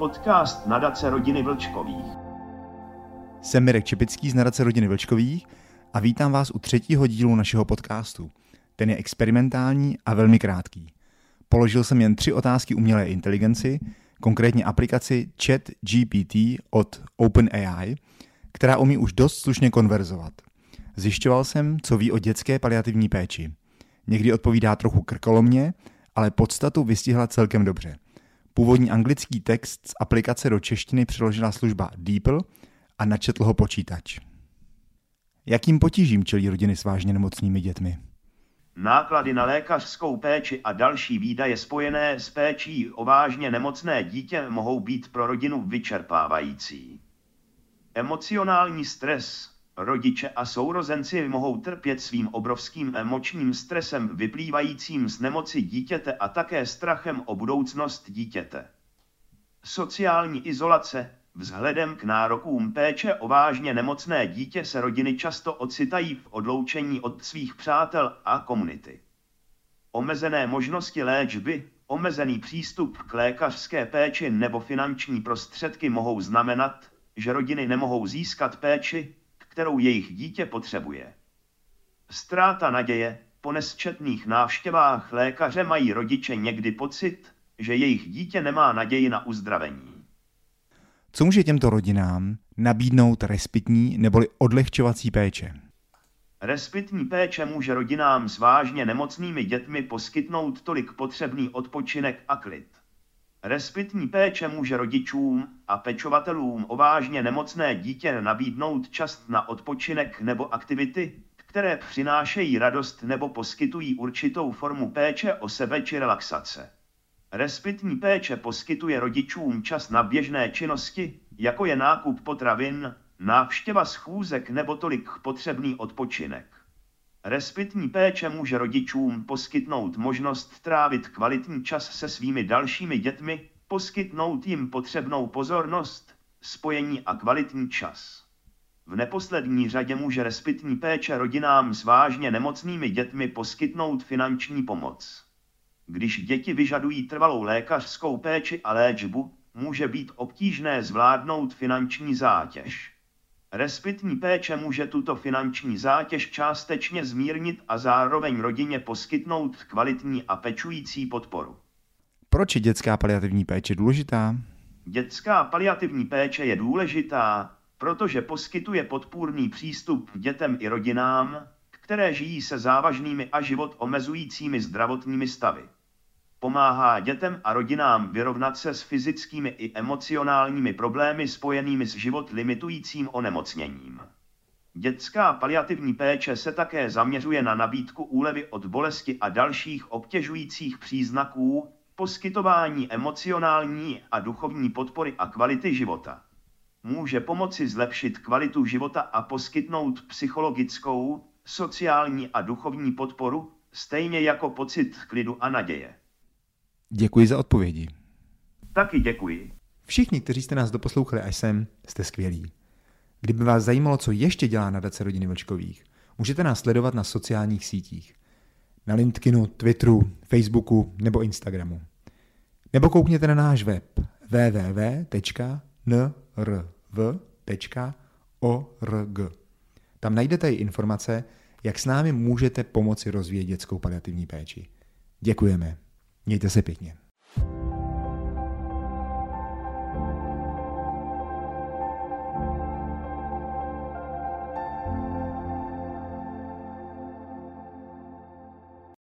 Podcast Nadace rodiny Vlčkových. Jsem Mirek Čepický z Nadace rodiny Vlčkových a vítám vás u třetího dílu našeho podcastu. Ten je experimentální a velmi krátký. Položil jsem jen tři otázky umělé inteligenci, konkrétně aplikaci Chat GPT od OpenAI, která umí už dost slušně konverzovat. Zjišťoval jsem, co ví o dětské paliativní péči. Někdy odpovídá trochu krkolomně, ale podstatu vystihla celkem dobře. Původní anglický text z aplikace do češtiny přeložila služba DeepL a načetl ho počítač. Jakým potížím čelí rodiny s vážně nemocnými dětmi? Náklady na lékařskou péči a další výdaje spojené s péčí o vážně nemocné dítě mohou být pro rodinu vyčerpávající. Emocionální stres, Rodiče a sourozenci mohou trpět svým obrovským emočním stresem vyplývajícím z nemoci dítěte a také strachem o budoucnost dítěte. Sociální izolace, Vzhledem k nárokům péče o vážně nemocné dítě se rodiny často ocitají v odloučení od svých přátel a komunity. Omezené možnosti léčby, omezený přístup k lékařské péči nebo finanční prostředky mohou znamenat, že rodiny nemohou získat péči, kterou jejich dítě potřebuje. Ztráta naděje, po nesčetných návštěvách lékaře mají rodiče někdy pocit, že jejich dítě nemá naději na uzdravení. Co může těmto rodinám nabídnout respitní neboli odlehčovací péče? Respitní péče může rodinám s vážně nemocnými dětmi poskytnout tolik potřebný odpočinek a klid. Respitní péče může rodičům a pečovatelům o vážně nemocné dítě nabídnout čas na odpočinek nebo aktivity, které přinášejí radost nebo poskytují určitou formu péče o sebe či relaxace. Respitní péče poskytuje rodičům čas na běžné činnosti, jako je nákup potravin, návštěva schůzek nebo tolik potřebný odpočinek. Respitní péče může rodičům poskytnout možnost trávit kvalitní čas se svými dalšími dětmi, poskytnout jim potřebnou pozornost, spojení a kvalitní čas. V neposlední řadě může respitní péče rodinám s vážně nemocnými dětmi poskytnout finanční pomoc. Když děti vyžadují trvalou lékařskou péči a léčbu, může být obtížné zvládnout finanční zátěž. Respitní péče může tuto finanční zátěž částečně zmírnit a zároveň rodině poskytnout kvalitní a pečující podporu. Proč je dětská paliativní péče důležitá? Dětská paliativní péče je důležitá, protože poskytuje podpůrný přístup dětem i rodinám, které žijí se závažnými a život omezujícími zdravotními stavy. Pomáhá dětem a rodinám vyrovnat se s fyzickými i emocionálními problémy spojenými s život limitujícím onemocněním. Dětská paliativní péče se také zaměřuje na nabídku úlevy od bolesti a dalších obtěžujících příznaků, poskytování emocionální a duchovní podpory a kvality života. Může pomoci zlepšit kvalitu života a poskytnout psychologickou, sociální a duchovní podporu, stejně jako pocit klidu a naděje. Děkuji za odpovědi. Taky děkuji. Všichni, kteří jste nás doposlouchali až sem, jste skvělí. Kdyby vás zajímalo, co ještě dělá nadace rodiny Vlčkových, můžete nás sledovat na sociálních sítích. Na LinkedInu, Twitteru, Facebooku nebo Instagramu. Nebo koukněte na náš web www.nrv.org. Tam najdete i informace, jak s námi můžete pomoci rozvíjet dětskou paliativní péči. Děkujeme. Mějte se pěkně.